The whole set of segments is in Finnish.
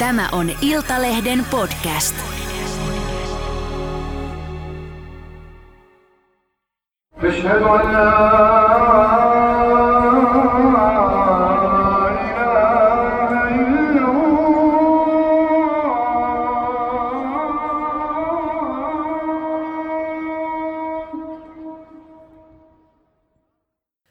Tämä on Iltalehden podcast. أشهد أن لا إله إلا الله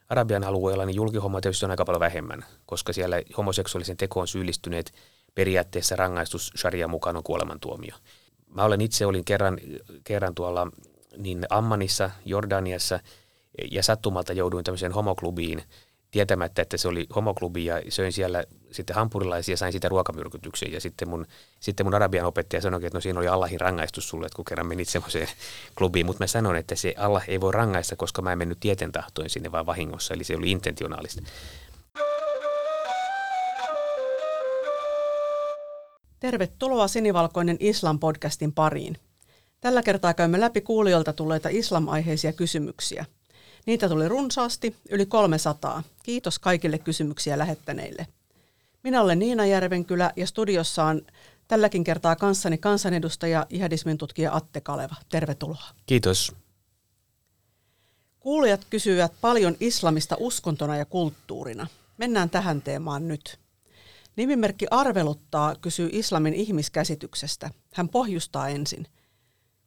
Arabian alueella niin julkihomma tietysti on aika paljon vähemmän, koska siellä homoseksuaalisen tekoon syyllistyneet periaatteessa rangaistus sharia mukaan on kuolemantuomio. Mä olen itse olin kerran, kerran tuolla niin Ammanissa, Jordaniassa ja sattumalta jouduin tämmöiseen homoklubiin tietämättä, että se oli homoklubi ja söin siellä sitten hampurilaisia ja sain siitä ruokamyrkytyksen. Ja sitten mun, sitten mun arabian opettaja sanoi, että no siinä oli Allahin rangaistus sulle, että kun kerran menit semmoiseen klubiin. Mutta mä sanoin, että se Allah ei voi rangaista, koska mä en mennyt tieten tahtoin sinne vaan vahingossa, eli se oli intentionaalista. Tervetuloa Sinivalkoinen Islam-podcastin pariin. Tällä kertaa käymme läpi kuulijoilta tulleita islam-aiheisia kysymyksiä. Niitä tuli runsaasti, yli 300. Kiitos kaikille kysymyksiä lähettäneille. Minä olen Niina Järvenkylä ja studiossa on tälläkin kertaa kanssani kansanedustaja jihadismin tutkija Atte Kaleva. Tervetuloa. Kiitos. Kuulijat kysyvät paljon islamista uskontona ja kulttuurina. Mennään tähän teemaan nyt. Nimimerkki Arveluttaa kysyy islamin ihmiskäsityksestä. Hän pohjustaa ensin.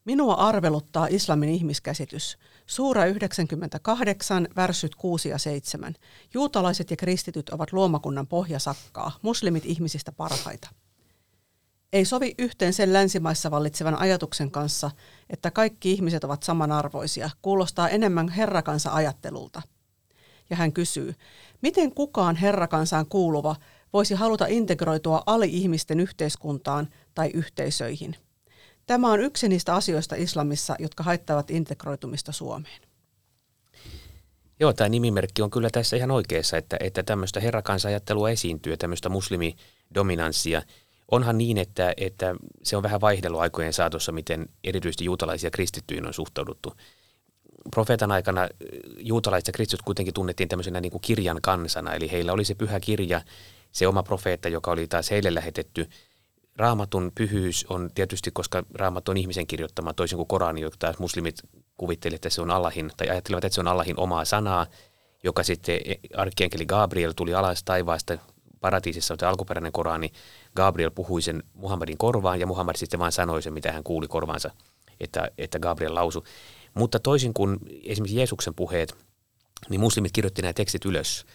Minua arveluttaa islamin ihmiskäsitys. Suura 98, värsyt 6 ja 7. Juutalaiset ja kristityt ovat luomakunnan pohjasakkaa, muslimit ihmisistä parhaita. Ei sovi yhteen sen länsimaissa vallitsevan ajatuksen kanssa, että kaikki ihmiset ovat samanarvoisia, kuulostaa enemmän herrakansa ajattelulta. Ja hän kysyy, miten kukaan herrakansaan kuuluva voisi haluta integroitua ali-ihmisten yhteiskuntaan tai yhteisöihin. Tämä on yksi niistä asioista islamissa, jotka haittavat integroitumista Suomeen. Joo, tämä nimimerkki on kyllä tässä ihan oikeassa, että, että tämmöistä herrakansajattelua esiintyy, tämmöistä muslimidominanssia. Onhan niin, että, että se on vähän vaihdellut aikojen saatossa, miten erityisesti juutalaisia kristittyihin on suhtauduttu. Profeetan aikana juutalaiset ja kristityt kuitenkin tunnettiin tämmöisenä niin kuin kirjan kansana, eli heillä oli se pyhä kirja, se oma profeetta, joka oli taas heille lähetetty. Raamatun pyhyys on tietysti, koska raamattu on ihmisen kirjoittama, toisin kuin Korani, joka taas muslimit kuvittelivat, että se on Allahin, tai ajattelevat, että se on Allahin omaa sanaa, joka sitten arkkienkeli Gabriel tuli alas taivaasta paratiisissa, on alkuperäinen Korani. Gabriel puhui sen Muhammadin korvaan, ja Muhammad sitten vaan sanoi sen, mitä hän kuuli korvaansa, että, että Gabriel lausui. Mutta toisin kuin esimerkiksi Jeesuksen puheet, niin muslimit kirjoitti nämä tekstit ylös.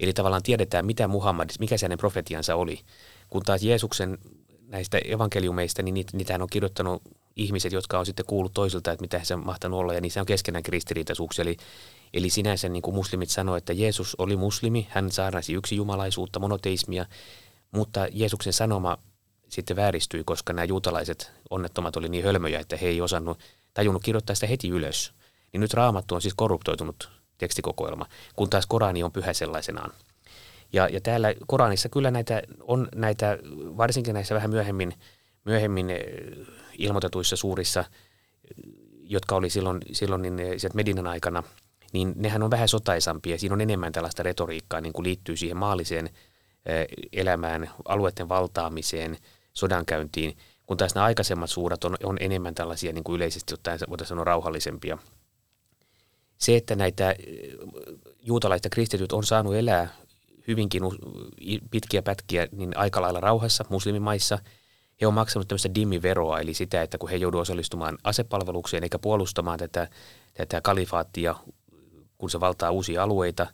Eli tavallaan tiedetään, mitä Muhammad, mikä se hänen profetiansa oli. Kun taas Jeesuksen näistä evankeliumeista, niin niitä, on kirjoittanut ihmiset, jotka on sitten kuullut toisilta, että mitä se on mahtanut olla, ja niissä on keskenään ristiriitaisuuksia. Eli, eli sinänsä niin kuin muslimit sanoivat, että Jeesus oli muslimi, hän saarnasi yksi jumalaisuutta, monoteismia, mutta Jeesuksen sanoma sitten vääristyi, koska nämä juutalaiset onnettomat oli niin hölmöjä, että he ei osannut, tajunnut kirjoittaa sitä heti ylös. Niin nyt raamattu on siis korruptoitunut tekstikokoelma, kun taas Korani on pyhä sellaisenaan. Ja, ja täällä Koranissa kyllä näitä on näitä, varsinkin näissä vähän myöhemmin, myöhemmin eh, ilmoitetuissa suurissa, jotka oli silloin, silloin niin eh, sieltä Medinan aikana, niin nehän on vähän sotaisampia. Siinä on enemmän tällaista retoriikkaa, niin kuin liittyy siihen maalliseen eh, elämään, alueiden valtaamiseen, sodankäyntiin, kun taas nämä aikaisemmat suurat on, on enemmän tällaisia niin kuin yleisesti ottaen voitaisiin sanoa rauhallisempia. Se, että näitä juutalaiset ja kristityt on saanut elää hyvinkin pitkiä pätkiä niin aika lailla rauhassa muslimimaissa. He on maksanut tämmöistä dimmiveroa, eli sitä, että kun he jouduvat osallistumaan asepalvelukseen eikä puolustamaan tätä, tätä kalifaattia, kun se valtaa uusia alueita,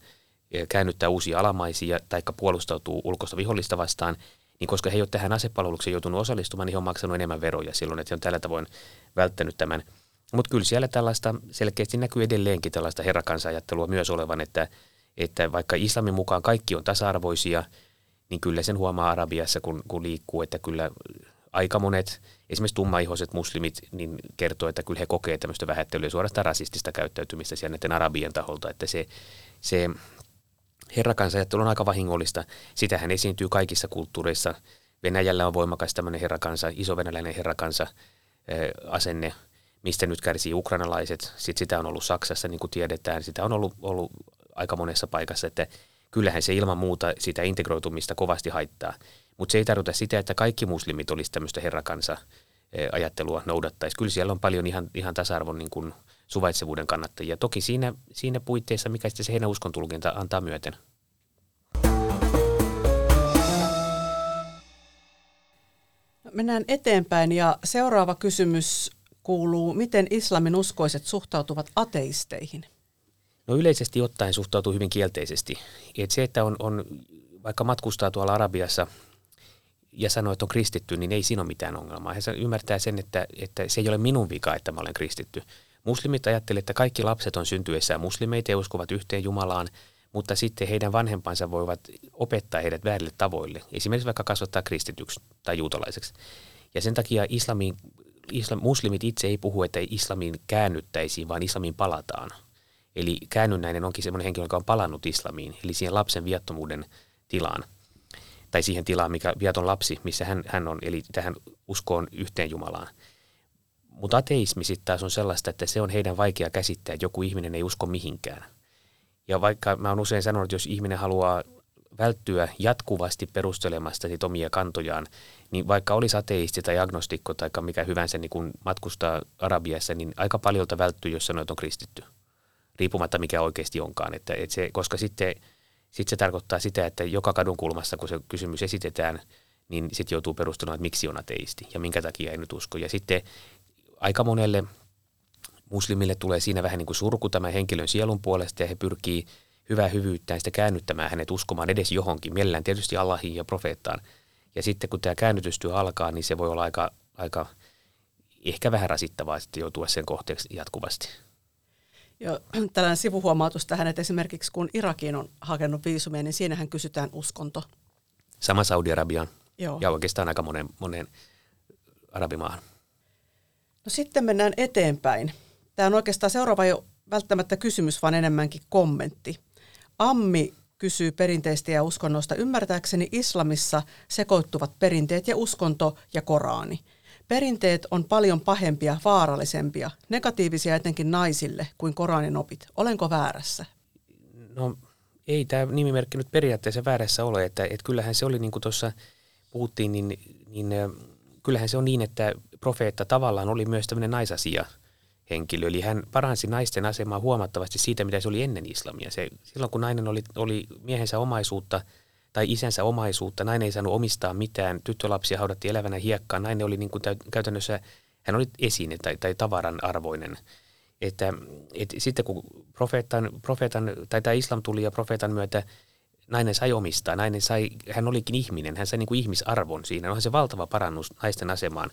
käännyttää uusia alamaisia tai puolustautuu ulkoista vihollista vastaan, niin koska he eivät ole tähän asepalvelukseen joutunut osallistumaan, niin he on maksanut enemmän veroja silloin, että he on tällä tavoin välttänyt tämän. Mutta kyllä siellä tällaista selkeästi näkyy edelleenkin tällaista herrakansajattelua myös olevan, että että vaikka islamin mukaan kaikki on tasa-arvoisia, niin kyllä sen huomaa Arabiassa, kun, kun liikkuu, että kyllä aika monet, esimerkiksi tummaihoiset muslimit, niin kertoo, että kyllä he kokee tämmöistä vähättelyä suorastaan rasistista käyttäytymistä siellä näiden arabien taholta, että se, se herrakansajattelu on aika vahingollista. Sitähän esiintyy kaikissa kulttuureissa. Venäjällä on voimakas tämmöinen herrakansa, isovenäläinen herrakansa asenne, mistä nyt kärsii ukrainalaiset. Sitten sitä on ollut Saksassa, niin kuin tiedetään. Sitä on ollut, ollut aika monessa paikassa, että kyllähän se ilman muuta sitä integroitumista kovasti haittaa. Mutta se ei tarkoita sitä, että kaikki muslimit olisi tämmöistä herrakansa ajattelua noudattaisi. Kyllä siellä on paljon ihan, ihan tasa-arvon niin kuin suvaitsevuuden kannattajia. Toki siinä, siinä puitteissa, mikä sitten se heidän uskon tulkinta antaa myöten. Mennään eteenpäin ja seuraava kysymys kuuluu, miten islamin uskoiset suhtautuvat ateisteihin? No yleisesti ottaen suhtautuu hyvin kielteisesti. Et se, että on, on, vaikka matkustaa tuolla Arabiassa ja sanoo, että on kristitty, niin ei siinä ole mitään ongelmaa. He ymmärtää sen, että, että se ei ole minun vika, että mä olen kristitty. Muslimit ajattelevat, että kaikki lapset on syntyessään muslimeita ja uskovat yhteen Jumalaan, mutta sitten heidän vanhempansa voivat opettaa heidät väärille tavoille. Esimerkiksi vaikka kasvattaa kristityksi tai juutalaiseksi. Ja sen takia islamin, islam, muslimit itse ei puhu, että islamiin käännyttäisiin, vaan islamiin palataan. Eli käännynnäinen onkin sellainen henkilö, joka on palannut islamiin, eli siihen lapsen viattomuuden tilaan. Tai siihen tilaan, mikä viaton lapsi, missä hän, hän on, eli tähän uskoon yhteen Jumalaan. Mutta ateismi sitten taas on sellaista, että se on heidän vaikea käsittää, että joku ihminen ei usko mihinkään. Ja vaikka mä oon usein sanonut, että jos ihminen haluaa välttyä jatkuvasti perustelemasta sit omia kantojaan, niin vaikka olisi ateisti tai agnostikko tai mikä hyvänsä niin kun matkustaa Arabiassa, niin aika paljolta välttyy, jos sanoo, että on kristitty. Riippumatta mikä oikeasti onkaan. Että, että se, koska sitten, sitten se tarkoittaa sitä, että joka kadun kulmassa, kun se kysymys esitetään, niin sitten joutuu perustelemaan, että miksi on ateisti ja minkä takia ei nyt usko. Ja sitten aika monelle muslimille tulee siinä vähän niin kuin surku tämän henkilön sielun puolesta ja he pyrkii hyvää hyvyyttään sitä käännyttämään hänet uskomaan edes johonkin, mielellään tietysti Allahiin ja profeettaan. Ja sitten kun tämä käännytystyö alkaa, niin se voi olla aika, aika ehkä vähän rasittavaa sitten joutua sen kohteeksi jatkuvasti. Joo, tällainen sivuhuomautus tähän, että esimerkiksi kun Irakiin on hakenut viisumia, niin siinähän kysytään uskonto. Sama Saudi-Arabiaan Joo. ja oikeastaan aika monen, monen arabimaahan. No sitten mennään eteenpäin. Tämä on oikeastaan seuraava jo välttämättä kysymys, vaan enemmänkin kommentti. Ammi kysyy perinteistä ja uskonnosta. Ymmärtääkseni islamissa sekoittuvat perinteet ja uskonto ja Koraani. Perinteet on paljon pahempia, vaarallisempia, negatiivisia etenkin naisille kuin Koranin opit. Olenko väärässä? No ei tämä nimimerkki nyt periaatteessa väärässä ole, että, että kyllähän se oli niin kuin tuossa puhuttiin, niin, niin kyllähän se on niin, että profeetta tavallaan oli myös tämmöinen naisasia henkilö. Eli hän paransi naisten asemaa huomattavasti siitä, mitä se oli ennen islamia. Se, silloin kun nainen oli, oli miehensä omaisuutta tai isänsä omaisuutta, nainen ei saanut omistaa mitään, tyttölapsia haudattiin elävänä hiekkaan, nainen oli niin kuin käytännössä, hän oli esine tai, tai tavaran arvoinen. Että, et sitten kun profeetan, profeetan, tai tämä islam tuli ja profeetan myötä nainen sai omistaa, nainen sai, hän olikin ihminen, hän sai niin kuin ihmisarvon siinä. Onhan se valtava parannus naisten asemaan.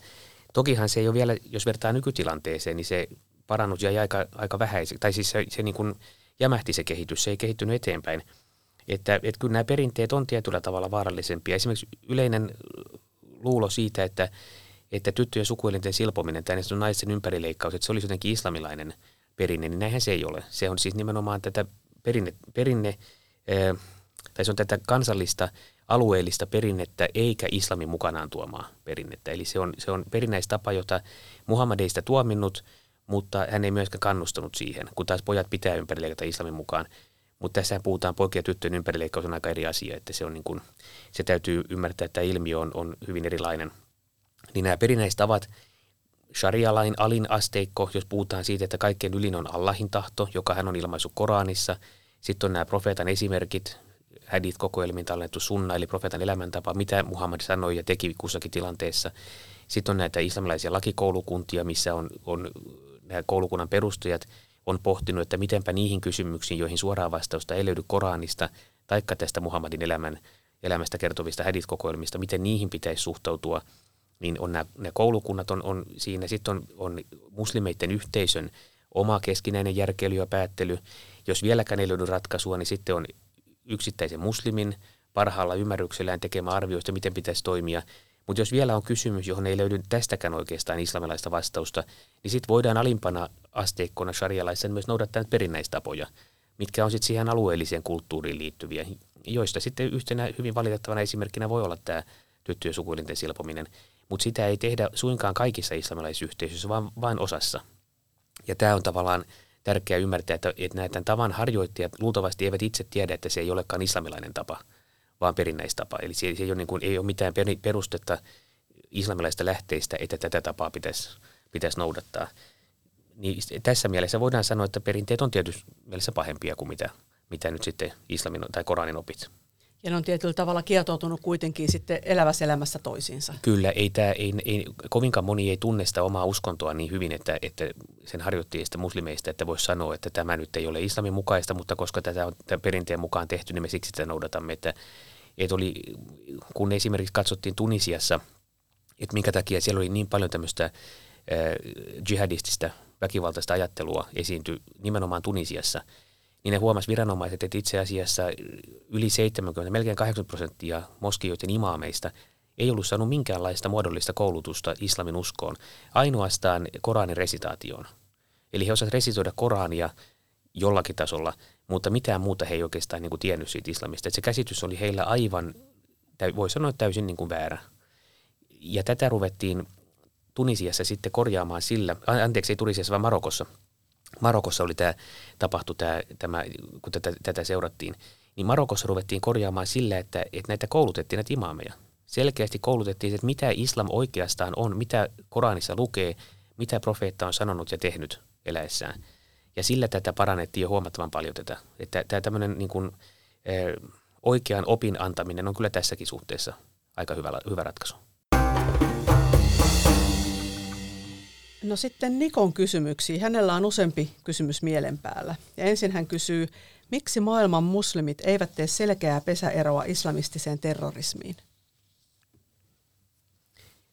Tokihan se ei ole vielä, jos vertaa nykytilanteeseen, niin se parannus jäi aika, aika vähäiseksi. Tai siis se, se niin kuin jämähti se kehitys, se ei kehittynyt eteenpäin. Että, että kyllä nämä perinteet on tietyllä tavalla vaarallisempia. Esimerkiksi yleinen luulo siitä, että, että tyttöjen sukuelinten silpominen, tämä niin naisten ympärileikkaus, että se olisi jotenkin islamilainen perinne, niin näinhän se ei ole. Se on siis nimenomaan tätä perinne, perinne tai se on tätä kansallista alueellista perinnettä eikä islamin mukanaan tuomaa perinnettä. Eli se on, se on perinnäistapa, jota Muhammad ei sitä tuominnut, mutta hän ei myöskään kannustanut siihen, kun taas pojat pitää ympärileikata islamin mukaan. Mutta tässä puhutaan poikien ja tyttöjen ympärileikkaus on aika eri asia, että se, on niin kuin, se täytyy ymmärtää, että tämä ilmiö on, on hyvin erilainen. Niin nämä perinnäistavat, sharia-lain alin asteikko, jos puhutaan siitä, että kaikkein ylin on Allahin tahto, joka hän on ilmaisu Koranissa. Sitten on nämä profeetan esimerkit, hadith kokoelmiin tallennettu sunna, eli profeetan elämäntapa, mitä Muhammad sanoi ja teki kussakin tilanteessa. Sitten on näitä islamilaisia lakikoulukuntia, missä on, on nämä koulukunnan perustajat on pohtinut, että mitenpä niihin kysymyksiin, joihin suoraa vastausta ei löydy Koranista, taikka tästä Muhammadin elämän, elämästä kertovista hadith-kokoelmista, miten niihin pitäisi suhtautua, niin on nämä, nämä koulukunnat on, on siinä. Sitten on, on muslimeiden yhteisön oma keskinäinen järkeily ja päättely. Jos vieläkään ei löydy ratkaisua, niin sitten on yksittäisen muslimin parhaalla ymmärryksellään tekemä arvioista, miten pitäisi toimia. Mutta jos vielä on kysymys, johon ei löydy tästäkään oikeastaan islamilaista vastausta, niin sitten voidaan alimpana asteikkona sharia myös noudattaa perinnäistapoja, mitkä on sitten siihen alueelliseen kulttuuriin liittyviä, joista sitten yhtenä hyvin valitettavana esimerkkinä voi olla tämä tyttöjen sukuelinten silpominen. Mutta sitä ei tehdä suinkaan kaikissa islamilaisissa yhteisöissä, vaan vain osassa. Ja tämä on tavallaan tärkeää ymmärtää, että, että näitä tavan harjoittajat luultavasti eivät itse tiedä, että se ei olekaan islamilainen tapa, vaan perinnäistapa. Eli se, se ei, ole niin kuin, ei ole mitään perustetta islamilaista lähteistä, että tätä tapaa pitäisi, pitäisi noudattaa. Niin tässä mielessä voidaan sanoa, että perinteet on tietysti mielessä pahempia kuin mitä, mitä nyt sitten islamin tai Koranin opit. Ja ne on tietyllä tavalla kietoutunut kuitenkin sitten elävässä elämässä toisiinsa. Kyllä, ei, tämä, ei, ei, kovinkaan moni ei tunne sitä omaa uskontoa niin hyvin, että, että sen harjoittajista muslimeista, että voisi sanoa, että tämä nyt ei ole islamin mukaista, mutta koska tätä on tämän perinteen mukaan tehty, niin me siksi sitä noudatamme. Että, että oli, kun esimerkiksi katsottiin Tunisiassa, että minkä takia siellä oli niin paljon tämmöistä jihadistista väkivaltaista ajattelua esiintyi nimenomaan Tunisiassa – niin ne huomasi viranomaiset, että itse asiassa yli 70, melkein 80 prosenttia moskioiden imaameista ei ollut saanut minkäänlaista muodollista koulutusta islamin uskoon, ainoastaan Koranin resitaatioon. Eli he osasivat resitoida Korania jollakin tasolla, mutta mitään muuta he ei oikeastaan niin kuin tiennyt siitä islamista. Että se käsitys oli heillä aivan, voi sanoa täysin niin kuin väärä. Ja tätä ruvettiin Tunisiassa sitten korjaamaan sillä, anteeksi ei Tunisiassa vaan Marokossa – Marokossa oli tämä, tapahtui tämä, tämä kun tätä, tätä seurattiin, niin Marokossa ruvettiin korjaamaan sillä, että, että näitä koulutettiin näitä imaameja. Selkeästi koulutettiin, että mitä islam oikeastaan on, mitä Koranissa lukee, mitä profeetta on sanonut ja tehnyt eläessään. Ja sillä tätä parannettiin jo huomattavan paljon tätä. Että tämä tämmöinen niin kuin, oikean opin antaminen on kyllä tässäkin suhteessa aika hyvä, hyvä ratkaisu. No sitten Nikon kysymyksiä. Hänellä on useampi kysymys mielen päällä. Ja ensin hän kysyy, miksi maailman muslimit eivät tee selkeää pesäeroa islamistiseen terrorismiin?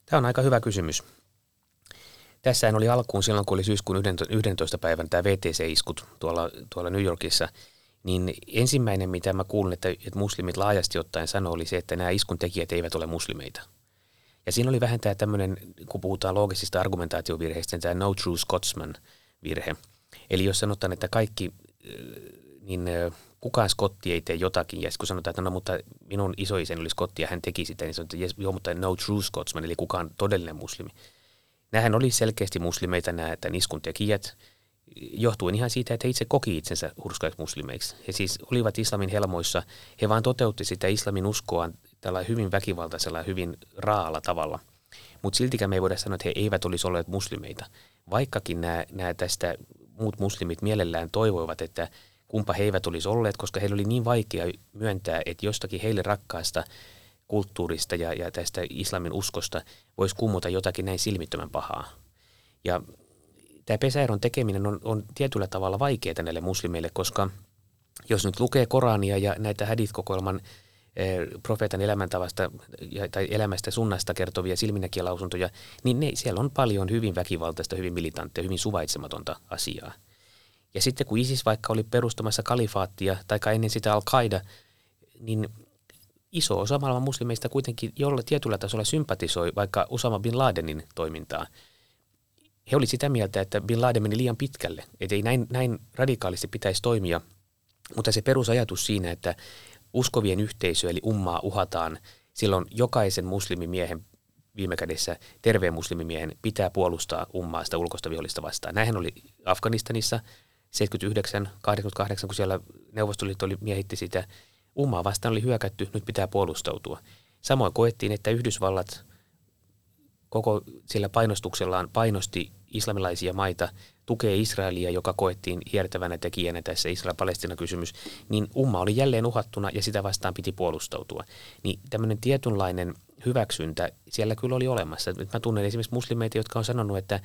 Tämä on aika hyvä kysymys. Tässä oli alkuun silloin, kun oli syyskuun 11. päivän tämä VTC-iskut tuolla, tuolla New Yorkissa, niin ensimmäinen, mitä mä kuulin, että, että muslimit laajasti ottaen sanoi, oli se, että nämä iskun tekijät eivät ole muslimeita – ja siinä oli vähän tämä tämmöinen, kun puhutaan loogisista argumentaatiovirheistä, niin tämä no true Scotsman virhe. Eli jos sanotaan, että kaikki, niin kukaan skotti ei tee jotakin, ja kun sanotaan, että no mutta minun isoisen oli skotti ja hän teki sitä, niin sanotaan, että joo, mutta no true Scotsman, eli kukaan todellinen muslimi. Nämähän oli selkeästi muslimeita nämä tämän iskun tekijät, johtuen ihan siitä, että he itse koki itsensä hurskaiksi muslimeiksi. He siis olivat islamin helmoissa, he vaan toteutti sitä islamin uskoa tällä hyvin väkivaltaisella ja hyvin raalla tavalla. Mutta siltikään me ei voida sanoa, että he eivät olisi olleet muslimeita. Vaikkakin nämä, tästä muut muslimit mielellään toivoivat, että kumpa he eivät olisi olleet, koska heillä oli niin vaikea myöntää, että jostakin heille rakkaasta kulttuurista ja, ja tästä islamin uskosta voisi kummuta jotakin näin silmittömän pahaa. Ja tämä pesäeron tekeminen on, on tietyllä tavalla vaikeaa näille muslimeille, koska jos nyt lukee Korania ja näitä hadith-kokoelman profeetan elämäntavasta tai elämästä sunnasta kertovia silminnäkijälausuntoja, niin ne, siellä on paljon hyvin väkivaltaista, hyvin militanttia, hyvin suvaitsematonta asiaa. Ja sitten kun ISIS vaikka oli perustamassa kalifaattia, tai ennen sitä Al-Qaida, niin iso osa maailman muslimeista kuitenkin jolla tietyllä tasolla sympatisoi vaikka Usama bin Ladenin toimintaa. He olivat sitä mieltä, että bin Laden meni liian pitkälle, että ei näin, näin radikaalisti pitäisi toimia, mutta se perusajatus siinä, että uskovien yhteisö eli ummaa uhataan, silloin jokaisen muslimimiehen viime kädessä terveen muslimimiehen pitää puolustaa ummaa sitä ulkoista vihollista vastaan. Näinhän oli Afganistanissa 79, 88, kun siellä Neuvostoliitto oli miehitti sitä. Ummaa vastaan oli hyökätty, nyt pitää puolustautua. Samoin koettiin, että Yhdysvallat koko sillä painostuksellaan painosti islamilaisia maita tukee Israelia, joka koettiin hiertävänä tekijänä tässä Israel-Palestina-kysymys, niin umma oli jälleen uhattuna ja sitä vastaan piti puolustautua. Niin tämmöinen tietynlainen hyväksyntä siellä kyllä oli olemassa. Mä tunnen esimerkiksi muslimeita, jotka on sanonut, että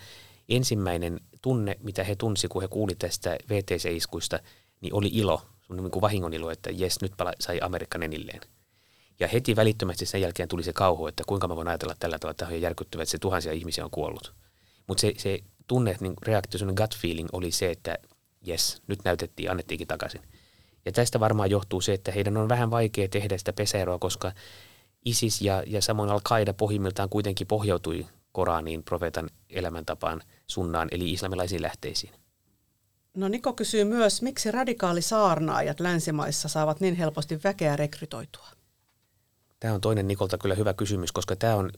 ensimmäinen tunne, mitä he tunsi, kun he kuuli tästä VTC-iskuista, niin oli ilo, niin kuin vahingon ilo, että jes, nyt sai Amerikka nenilleen. Ja heti välittömästi sen jälkeen tuli se kauhu, että kuinka mä voin ajatella tällä tavalla, että he järkyttävät, että se tuhansia ihmisiä on kuollut. Mutta se, se tunne, niin reaktio, sellainen gut feeling oli se, että jes, nyt näytettiin, annettiinkin takaisin. Ja tästä varmaan johtuu se, että heidän on vähän vaikea tehdä sitä pesäeroa, koska ISIS ja, ja samoin Al-Qaida pohjimmiltaan kuitenkin pohjautui Koraniin, profeetan elämäntapaan, sunnaan, eli islamilaisiin lähteisiin. No Niko kysyy myös, miksi radikaalisaarnaajat länsimaissa saavat niin helposti väkeä rekrytoitua? Tämä on toinen Nikolta kyllä hyvä kysymys, koska tämä on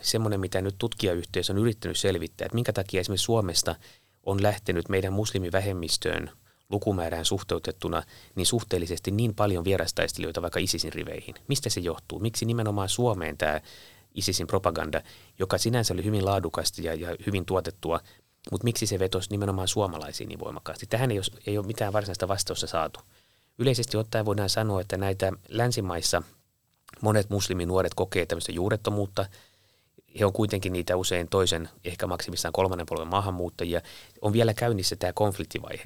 semmoinen, mitä nyt tutkijayhteisö on yrittänyt selvittää, että minkä takia esimerkiksi Suomesta on lähtenyt meidän muslimivähemmistöön lukumäärään suhteutettuna niin suhteellisesti niin paljon vierastaistelijoita vaikka ISISin riveihin. Mistä se johtuu? Miksi nimenomaan Suomeen tämä ISISin propaganda, joka sinänsä oli hyvin laadukasta ja, ja hyvin tuotettua, mutta miksi se vetosi nimenomaan suomalaisiin niin voimakkaasti? Tähän ei ole, ei ole mitään varsinaista vastausta saatu. Yleisesti ottaen voidaan sanoa, että näitä länsimaissa monet musliminuoret kokee tämmöistä juurettomuutta. He on kuitenkin niitä usein toisen, ehkä maksimissaan kolmannen polven maahanmuuttajia. On vielä käynnissä tämä konfliktivaihe.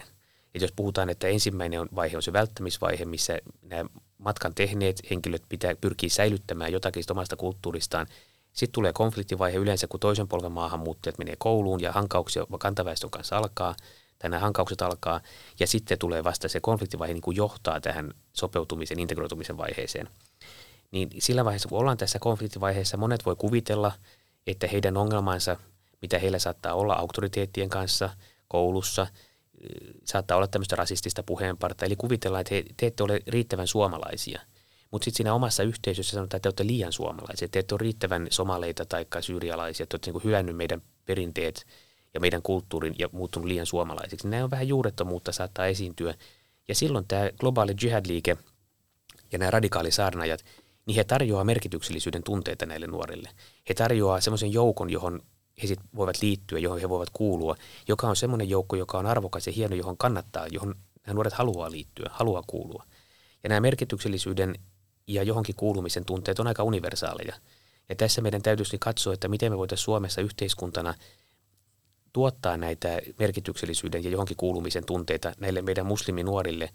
Et jos puhutaan, että ensimmäinen vaihe on se välttämisvaihe, missä nämä matkan tehneet henkilöt pitää pyrkiä säilyttämään jotakin omasta kulttuuristaan. Sitten tulee konfliktivaihe yleensä, kun toisen polven maahanmuuttajat menee kouluun ja hankauksia kantaväestön kanssa alkaa, tai nämä hankaukset alkaa, ja sitten tulee vasta se konfliktivaihe niin kuin johtaa tähän sopeutumisen, integroitumisen vaiheeseen. Niin sillä vaiheessa, kun ollaan tässä konfliktivaiheessa, monet voi kuvitella, että heidän ongelmansa, mitä heillä saattaa olla auktoriteettien kanssa koulussa – saattaa olla tämmöistä rasistista puheenparta, eli kuvitellaan, että he, te ette ole riittävän suomalaisia. Mutta sitten siinä omassa yhteisössä sanotaan, että te olette liian suomalaisia, te ette ole riittävän somaleita tai syyrialaisia, te olette niin hylännyt meidän perinteet ja meidän kulttuurin ja muuttunut liian suomalaisiksi. Nämä on vähän juurettomuutta saattaa esiintyä. Ja silloin tämä globaali jihad-liike ja nämä radikaalisaarnajat, niin he tarjoaa merkityksellisyyden tunteita näille nuorille. He tarjoaa semmoisen joukon, johon he sit voivat liittyä, johon he voivat kuulua, joka on semmoinen joukko, joka on arvokas ja hieno, johon kannattaa, johon nämä nuoret haluaa liittyä, haluaa kuulua. Ja nämä merkityksellisyyden ja johonkin kuulumisen tunteet on aika universaaleja. Ja tässä meidän täytyisi katsoa, että miten me voitaisiin Suomessa yhteiskuntana tuottaa näitä merkityksellisyyden ja johonkin kuulumisen tunteita näille meidän musliminuorille,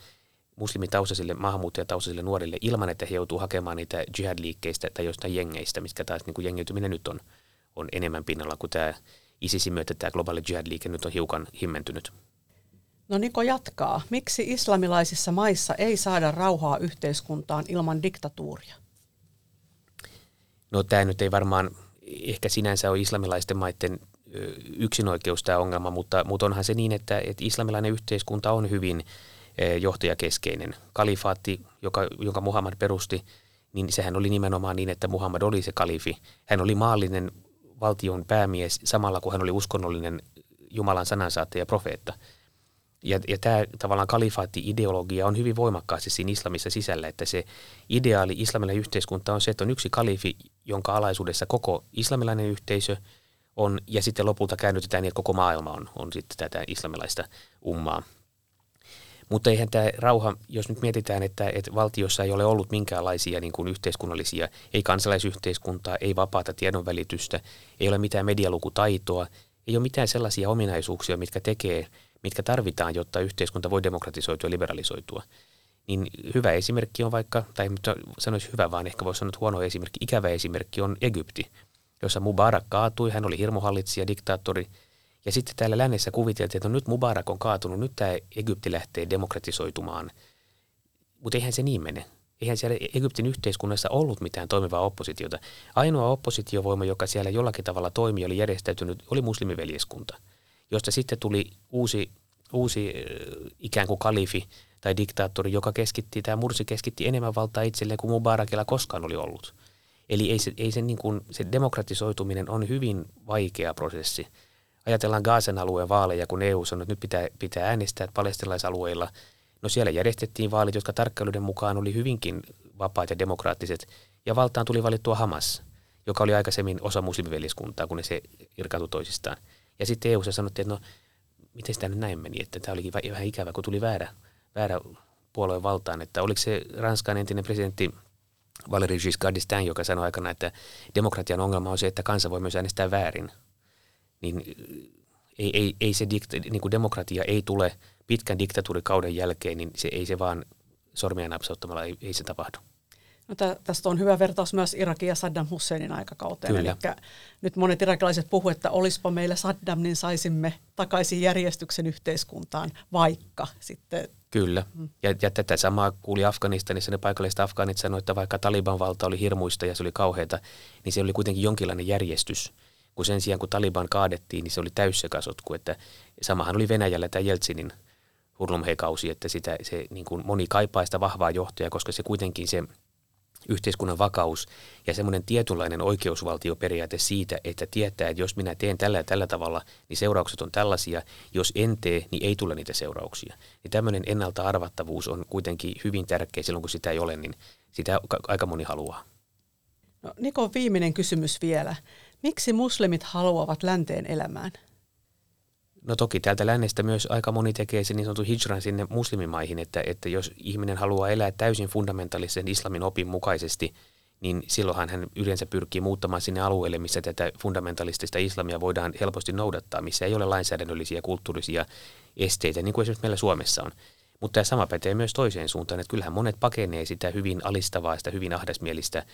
muslimitaustaisille, maahanmuuttajataustaisille nuorille ilman, että he joutuu hakemaan niitä jihad-liikkeistä tai jostain jengeistä, mitkä taas niin kuin jengiytyminen nyt on – on enemmän pinnalla kuin tämä ISISin myötä tämä globaali jihad-liike nyt on hiukan himmentynyt. No Niko jatkaa. Miksi islamilaisissa maissa ei saada rauhaa yhteiskuntaan ilman diktatuuria? No tämä nyt ei varmaan ehkä sinänsä ole islamilaisten maiden yksinoikeus tämä ongelma, mutta, mutta onhan se niin, että, että islamilainen yhteiskunta on hyvin johtajakeskeinen. Kalifaatti, joka, jonka Muhammad perusti, niin sehän oli nimenomaan niin, että Muhammad oli se kalifi. Hän oli maallinen valtion päämies samalla kun hän oli uskonnollinen Jumalan sanansaattaja ja profeetta. Ja, ja tämä tavallaan kalifaatti-ideologia on hyvin voimakkaasti siinä islamissa sisällä, että se ideaali islamilainen yhteiskunta on se, että on yksi kalifi, jonka alaisuudessa koko islamilainen yhteisö on, ja sitten lopulta käännytetään niin, että koko maailma on, on sitten tätä islamilaista ummaa. Mutta eihän tämä rauha, jos nyt mietitään, että, että valtiossa ei ole ollut minkäänlaisia niin kuin yhteiskunnallisia, ei kansalaisyhteiskuntaa, ei vapaata tiedonvälitystä, ei ole mitään medialukutaitoa, ei ole mitään sellaisia ominaisuuksia, mitkä tekee, mitkä tarvitaan, jotta yhteiskunta voi demokratisoitua ja liberalisoitua. Niin hyvä esimerkki on vaikka, tai sanoisi hyvä, vaan ehkä voisi sanoa huono esimerkki, ikävä esimerkki on Egypti, jossa Mubarak kaatui, hän oli hirmuhallitsija, diktaattori – ja sitten täällä lännessä kuviteltiin, että no nyt Mubarak on kaatunut, nyt tämä Egypti lähtee demokratisoitumaan. Mutta eihän se niin mene. Eihän siellä Egyptin yhteiskunnassa ollut mitään toimivaa oppositiota. Ainoa oppositiovoima, joka siellä jollakin tavalla toimi, oli järjestäytynyt, oli muslimiveljeskunta, josta sitten tuli uusi, uusi ikään kuin kalifi tai diktaattori, joka keskitti, tämä Mursi keskitti enemmän valtaa itselleen kuin Mubarakilla koskaan oli ollut. Eli ei se, ei se, niin kuin, se demokratisoituminen on hyvin vaikea prosessi ajatellaan Gaasan alueen vaaleja, kun EU sanoi, että nyt pitää, pitää äänestää palestinalaisalueilla. No siellä järjestettiin vaalit, jotka tarkkailuiden mukaan oli hyvinkin vapaat ja demokraattiset. Ja valtaan tuli valittua Hamas, joka oli aikaisemmin osa muslimiveljeskuntaa, kun ne se irkautui toisistaan. Ja sitten EU sanottiin, että no miten sitä nyt näin meni, että tämä olikin vähän ikävä, kun tuli väärä, väärä puolueen valtaan. Että oliko se Ranskan entinen presidentti Valéry Giscard d'Estaing, joka sanoi aikana, että demokratian ongelma on se, että kansa voi myös äänestää väärin niin ei, ei, ei se dikta, niin kuin demokratia ei tule pitkän diktatuurikauden jälkeen, niin se ei se vaan sormia napsauttamalla, ei, ei se tapahdu. No, tä, tästä on hyvä vertaus myös Irakin ja Saddam Husseinin aikakauteen. Kyllä. Eli nyt monet irakilaiset puhuvat, että olisipa meillä Saddam, niin saisimme takaisin järjestyksen yhteiskuntaan, vaikka sitten... Kyllä. Mm. Ja, ja tätä samaa kuuli Afganistanissa, ne paikalliset afgaanit sanoivat, että vaikka Taliban valta oli hirmuista ja se oli kauheata, niin se oli kuitenkin jonkinlainen järjestys kun sen sijaan kun Taliban kaadettiin, niin se oli täyssekasotku, että samahan oli Venäjällä tämä Jeltsinin hurlumheikausi, että sitä, se, niin kuin moni kaipaa sitä vahvaa johtajaa, koska se kuitenkin se yhteiskunnan vakaus ja semmoinen tietynlainen oikeusvaltioperiaate siitä, että tietää, että jos minä teen tällä ja tällä tavalla, niin seuraukset on tällaisia. Jos en tee, niin ei tule niitä seurauksia. Niin tämmöinen ennalta arvattavuus on kuitenkin hyvin tärkeä silloin, kun sitä ei ole, niin sitä aika moni haluaa. No, Niko, viimeinen kysymys vielä. Miksi muslimit haluavat länteen elämään? No toki täältä lännestä myös aika moni tekee sen niin sanotun hijran sinne muslimimaihin, että, että jos ihminen haluaa elää täysin fundamentalisen islamin opin mukaisesti, niin silloinhan hän yleensä pyrkii muuttamaan sinne alueelle, missä tätä fundamentalistista islamia voidaan helposti noudattaa, missä ei ole lainsäädännöllisiä kulttuurisia esteitä, niin kuin esimerkiksi meillä Suomessa on. Mutta tämä sama pätee myös toiseen suuntaan, että kyllähän monet pakenee sitä hyvin alistavaa, sitä hyvin ahdasmielistä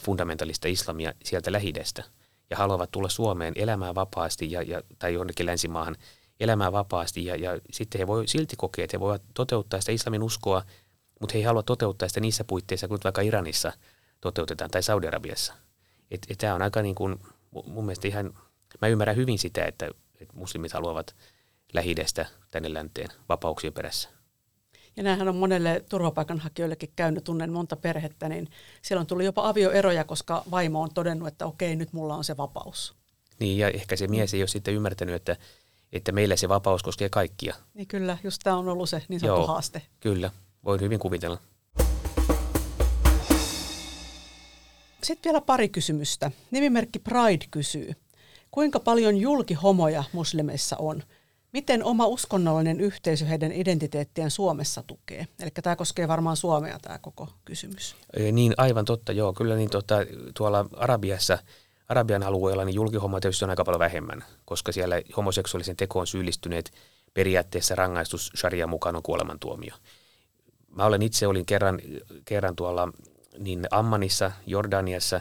fundamentalista islamia sieltä lähidestä ja haluavat tulla Suomeen elämään vapaasti ja, ja, tai jonnekin länsimaahan elämään vapaasti ja, ja sitten he voi silti kokea, että he voivat toteuttaa sitä islamin uskoa, mutta he ei halua toteuttaa sitä niissä puitteissa, kun vaikka Iranissa toteutetaan tai Saudi-Arabiassa. Tämä on aika niin kuin, mun mielestä ihan, mä ymmärrän hyvin sitä, että, että muslimit haluavat lähidestä tänne länteen vapauksien perässä. Ja nämähän on monelle turvapaikanhakijoillekin käynyt, tunnen monta perhettä, niin siellä on tullut jopa avioeroja, koska vaimo on todennut, että okei, nyt mulla on se vapaus. Niin, ja ehkä se mies ei ole sitten ymmärtänyt, että, että meillä se vapaus koskee kaikkia. Niin kyllä, just tämä on ollut se niin sanottu Joo, haaste. Kyllä, voin hyvin kuvitella. Sitten vielä pari kysymystä. Nimimerkki Pride kysyy, kuinka paljon julkihomoja muslimeissa on – Miten oma uskonnollinen yhteisö heidän identiteettien Suomessa tukee? Eli tämä koskee varmaan Suomea tämä koko kysymys. Niin, aivan totta, joo. Kyllä niin tota, tuolla Arabiassa, Arabian alueella niin julkihomma tietysti on aika paljon vähemmän, koska siellä homoseksuaalisen tekoon syyllistyneet periaatteessa rangaistus sharia mukaan on kuolemantuomio. Mä olen itse olin kerran, kerran tuolla niin Ammanissa, Jordaniassa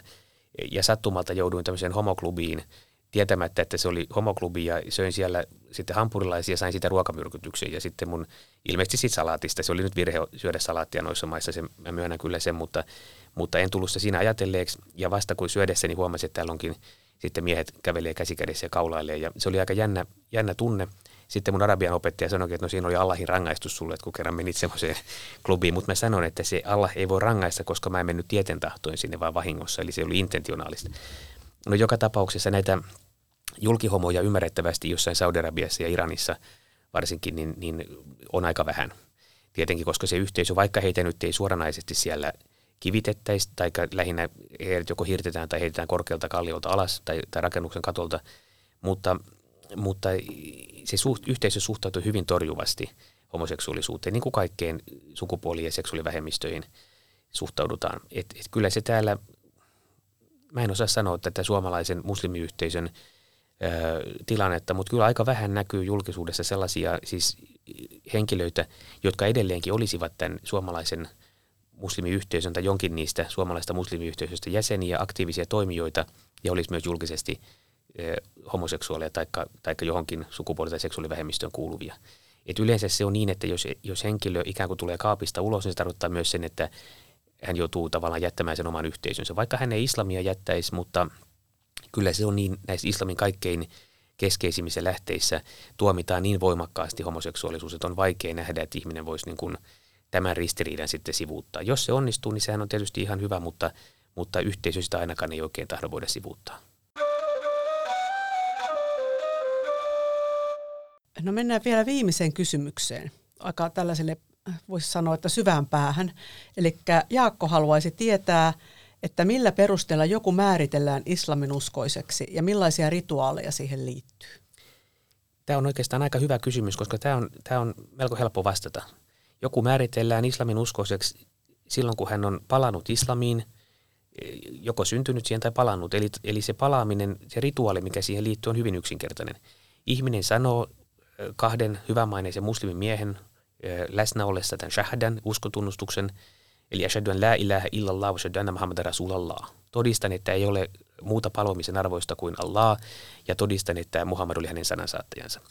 ja sattumalta jouduin tämmöiseen homoklubiin – tietämättä, että se oli homoklubi ja söin siellä sitten hampurilaisia ja sain siitä ruokamyrkytyksen ja sitten mun ilmeisesti siitä salaatista, se oli nyt virhe syödä salaattia noissa maissa, se, mä myönnän kyllä sen, mutta, mutta en tullut sitä siinä ajatelleeksi ja vasta kun syödessäni huomasin, että täällä onkin sitten miehet kävelee käsikädessä ja kaulailee ja se oli aika jännä, jännä tunne. Sitten mun arabian opettaja sanoi, että no siinä oli Allahin rangaistus sulle, että kun kerran menit semmoiseen klubiin, mutta mä sanoin, että se Allah ei voi rangaista, koska mä en mennyt tieten tahtoin sinne vaan vahingossa, eli se oli intentionaalista. No joka tapauksessa näitä julkihomoja ymmärrettävästi jossain Saudi-Arabiassa ja Iranissa varsinkin, niin, niin on aika vähän. Tietenkin, koska se yhteisö, vaikka heitä nyt ei suoranaisesti siellä kivitettäisi, tai lähinnä heidät joko hirtetään tai heitetään korkealta kalliolta alas tai, tai rakennuksen katolta, mutta, mutta se suht, yhteisö suhtautuu hyvin torjuvasti homoseksuaalisuuteen, niin kuin kaikkeen sukupuoli- ja seksuaalivähemmistöihin suhtaudutaan. Et, et kyllä se täällä, mä en osaa sanoa tätä suomalaisen muslimiyhteisön – tilannetta, mutta kyllä aika vähän näkyy julkisuudessa sellaisia siis henkilöitä, jotka edelleenkin olisivat tämän suomalaisen muslimiyhteisön tai jonkin niistä suomalaista muslimiyhteisöistä jäseniä, aktiivisia toimijoita ja olisi myös julkisesti homoseksuaaleja tai johonkin sukupuoli- tai seksuaalivähemmistöön kuuluvia. Et yleensä se on niin, että jos, jos henkilö ikään kuin tulee kaapista ulos, niin se tarkoittaa myös sen, että hän joutuu tavallaan jättämään sen oman yhteisönsä. Vaikka hän ei islamia jättäisi, mutta – kyllä se on niin näissä islamin kaikkein keskeisimmissä lähteissä tuomitaan niin voimakkaasti homoseksuaalisuus, että on vaikea nähdä, että ihminen voisi niin kuin tämän ristiriidan sitten sivuuttaa. Jos se onnistuu, niin sehän on tietysti ihan hyvä, mutta, mutta yhteisö sitä ainakaan ei oikein tahdo voida sivuuttaa. No mennään vielä viimeiseen kysymykseen. Aika tällaiselle, voisi sanoa, että syvään päähän. Eli Jaakko haluaisi tietää, että millä perusteella joku määritellään islaminuskoiseksi ja millaisia rituaaleja siihen liittyy? Tämä on oikeastaan aika hyvä kysymys, koska tämä on, tämä on melko helppo vastata. Joku määritellään islaminuskoiseksi silloin, kun hän on palannut islamiin, joko syntynyt siihen tai palannut. Eli, eli se palaaminen, se rituaali, mikä siihen liittyy, on hyvin yksinkertainen. Ihminen sanoo kahden hyvänmaineisen muslimin miehen läsnä ollessa tämän shahdan, uskotunnustuksen – Eli ashadu an la ilaha illallah wa ashadu anna Muhammad rasulallah. Todistan, että ei ole muuta palvomisen arvoista kuin Allah ja todistan, että Muhammad oli hänen sanansaattajansa.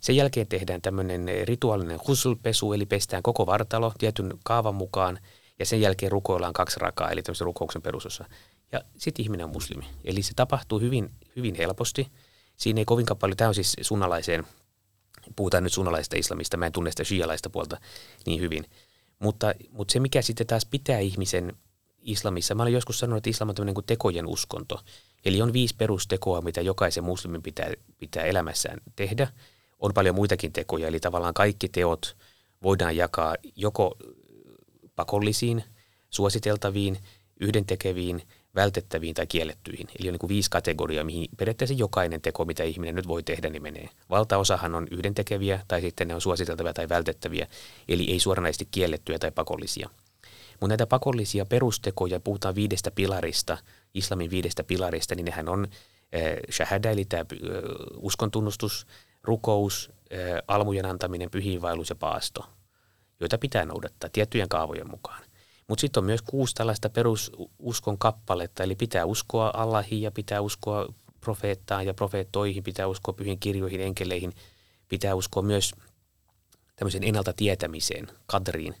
Sen jälkeen tehdään tämmöinen rituaalinen husulpesu, eli pestään koko vartalo tietyn kaavan mukaan ja sen jälkeen rukoillaan kaksi rakaa, eli tämmöisen rukouksen perusosa. Ja sitten ihminen on muslimi. Eli se tapahtuu hyvin, hyvin helposti. Siinä ei kovinkaan paljon, tämä on siis sunnalaiseen, puhutaan nyt sunnalaisesta islamista, mä en tunne sitä shialaista puolta niin hyvin – mutta, mutta se, mikä sitten taas pitää ihmisen islamissa, mä olen joskus sanonut, että islam on tämmöinen kuin tekojen uskonto. Eli on viisi perustekoa, mitä jokaisen muslimin pitää, pitää elämässään tehdä. On paljon muitakin tekoja, eli tavallaan kaikki teot voidaan jakaa joko pakollisiin, suositeltaviin, yhdentekeviin, vältettäviin tai kiellettyihin. Eli on niin kuin viisi kategoriaa, mihin periaatteessa jokainen teko, mitä ihminen nyt voi tehdä, niin menee. Valtaosahan on yhdentekeviä tai sitten ne on suositeltavia tai vältettäviä, eli ei suoranaisesti kiellettyjä tai pakollisia. Mutta näitä pakollisia perustekoja, puhutaan viidestä pilarista, islamin viidestä pilarista, niin nehän on äh, shahada, eli tämä äh, uskontunnustus, rukous, äh, almujen antaminen, pyhiinvaellus ja paasto, joita pitää noudattaa tiettyjen kaavojen mukaan. Mutta sitten on myös kuusi tällaista perususkon kappaletta, eli pitää uskoa Allahiin ja pitää uskoa profeettaan ja profeettoihin, pitää uskoa pyhiin kirjoihin, enkeleihin, pitää uskoa myös tämmöiseen ennalta tietämiseen, kadriin.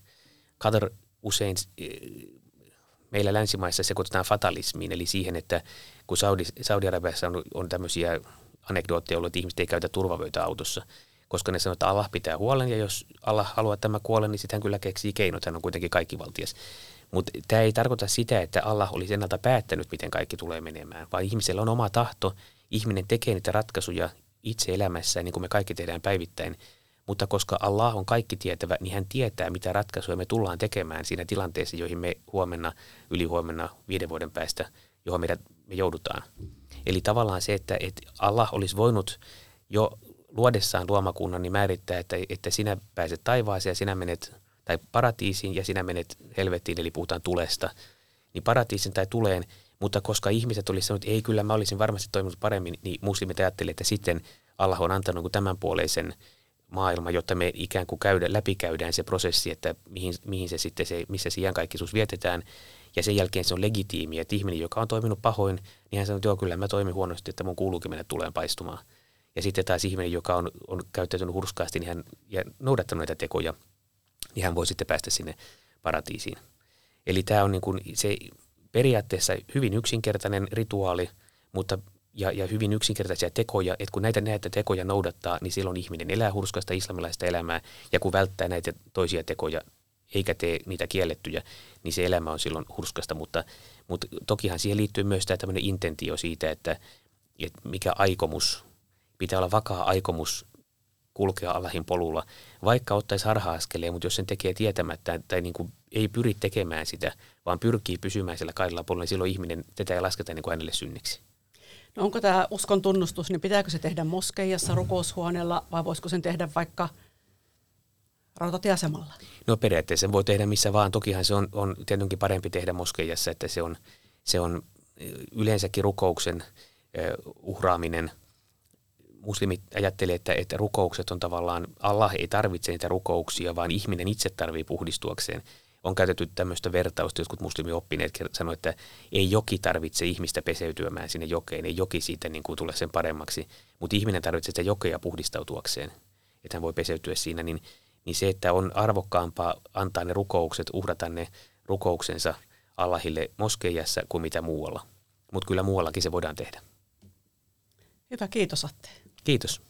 Kadr usein eh, meillä länsimaissa sekoitetaan fatalismiin, eli siihen, että kun Saudi, Saudi-Arabiassa on, on tämmöisiä anekdootteja ollut, että ihmiset ei käytä turvavöitä autossa – koska ne sanoo, että Allah pitää huolen ja jos Allah haluaa, että mä kuolen, niin sitten hän kyllä keksii keinot, hän on kuitenkin kaikki valtias. Mutta tämä ei tarkoita sitä, että Allah olisi ennalta päättänyt, miten kaikki tulee menemään, vaan ihmisellä on oma tahto, ihminen tekee niitä ratkaisuja itse elämässään, niin kuin me kaikki tehdään päivittäin, mutta koska Allah on kaikki tietävä, niin hän tietää, mitä ratkaisuja me tullaan tekemään siinä tilanteessa, joihin me huomenna, ylihuomenna, viiden vuoden päästä, johon meidät, me joudutaan. Eli tavallaan se, että, että Allah olisi voinut jo luodessaan luomakunnan niin määrittää, että, että sinä pääset taivaaseen ja sinä menet, tai paratiisiin ja sinä menet helvettiin, eli puhutaan tulesta, niin paratiisin tai tuleen, mutta koska ihmiset olisivat sanonut, että ei kyllä mä olisin varmasti toiminut paremmin, niin muslimit ajattelivat, että sitten Allah on antanut tämänpuoleisen maailma, jotta me ikään kuin käydä, läpikäydään se prosessi, että mihin, mihin se sitten, se, missä se iankaikkisuus vietetään. Ja sen jälkeen se on legitiimi, että ihminen, joka on toiminut pahoin, niin hän sanoo, että joo, kyllä mä toimin huonosti, että mun kuuluukin mennä tuleen paistumaan. Ja sitten taas ihminen, joka on, on käyttäytynyt hurskaasti niin hän, ja noudattanut näitä tekoja, niin hän voi sitten päästä sinne paratiisiin. Eli tämä on niin kuin se periaatteessa hyvin yksinkertainen rituaali, mutta ja, ja hyvin yksinkertaisia tekoja, että kun näitä, näitä tekoja noudattaa, niin silloin ihminen elää hurskasta islamilaista elämää, ja kun välttää näitä toisia tekoja, eikä tee niitä kiellettyjä, niin se elämä on silloin hurskasta, mutta, mutta tokihan siihen liittyy myös tämä tämmöinen intentio siitä, että, että mikä aikomus pitää olla vakaa aikomus kulkea Allahin polulla, vaikka ottaisi harha-askeleen, mutta jos sen tekee tietämättä tai niin kuin ei pyri tekemään sitä, vaan pyrkii pysymään sillä kaidalla polulla, niin silloin ihminen tätä ei lasketa niin kuin hänelle synniksi. No onko tämä uskon tunnustus, niin pitääkö se tehdä moskeijassa, rukoushuoneella vai voisiko sen tehdä vaikka rautatieasemalla? No periaatteessa sen voi tehdä missä vaan. Tokihan se on, on tietenkin parempi tehdä moskeijassa, että se on, se on yleensäkin rukouksen uhraaminen – muslimit ajattelee, että, että rukoukset on tavallaan, Allah ei tarvitse niitä rukouksia, vaan ihminen itse tarvii puhdistuakseen. On käytetty tämmöistä vertausta, jotkut muslimioppineet sanoivat, että ei joki tarvitse ihmistä peseytyämään sinne jokeen, ei joki siitä niin kuin tule sen paremmaksi, mutta ihminen tarvitsee sitä jokea puhdistautuakseen, että hän voi peseytyä siinä, niin, niin se, että on arvokkaampaa antaa ne rukoukset, uhrata ne rukouksensa Allahille moskeijassa kuin mitä muualla. Mutta kyllä muuallakin se voidaan tehdä. Hyvä, kiitos Atte. Kiitos.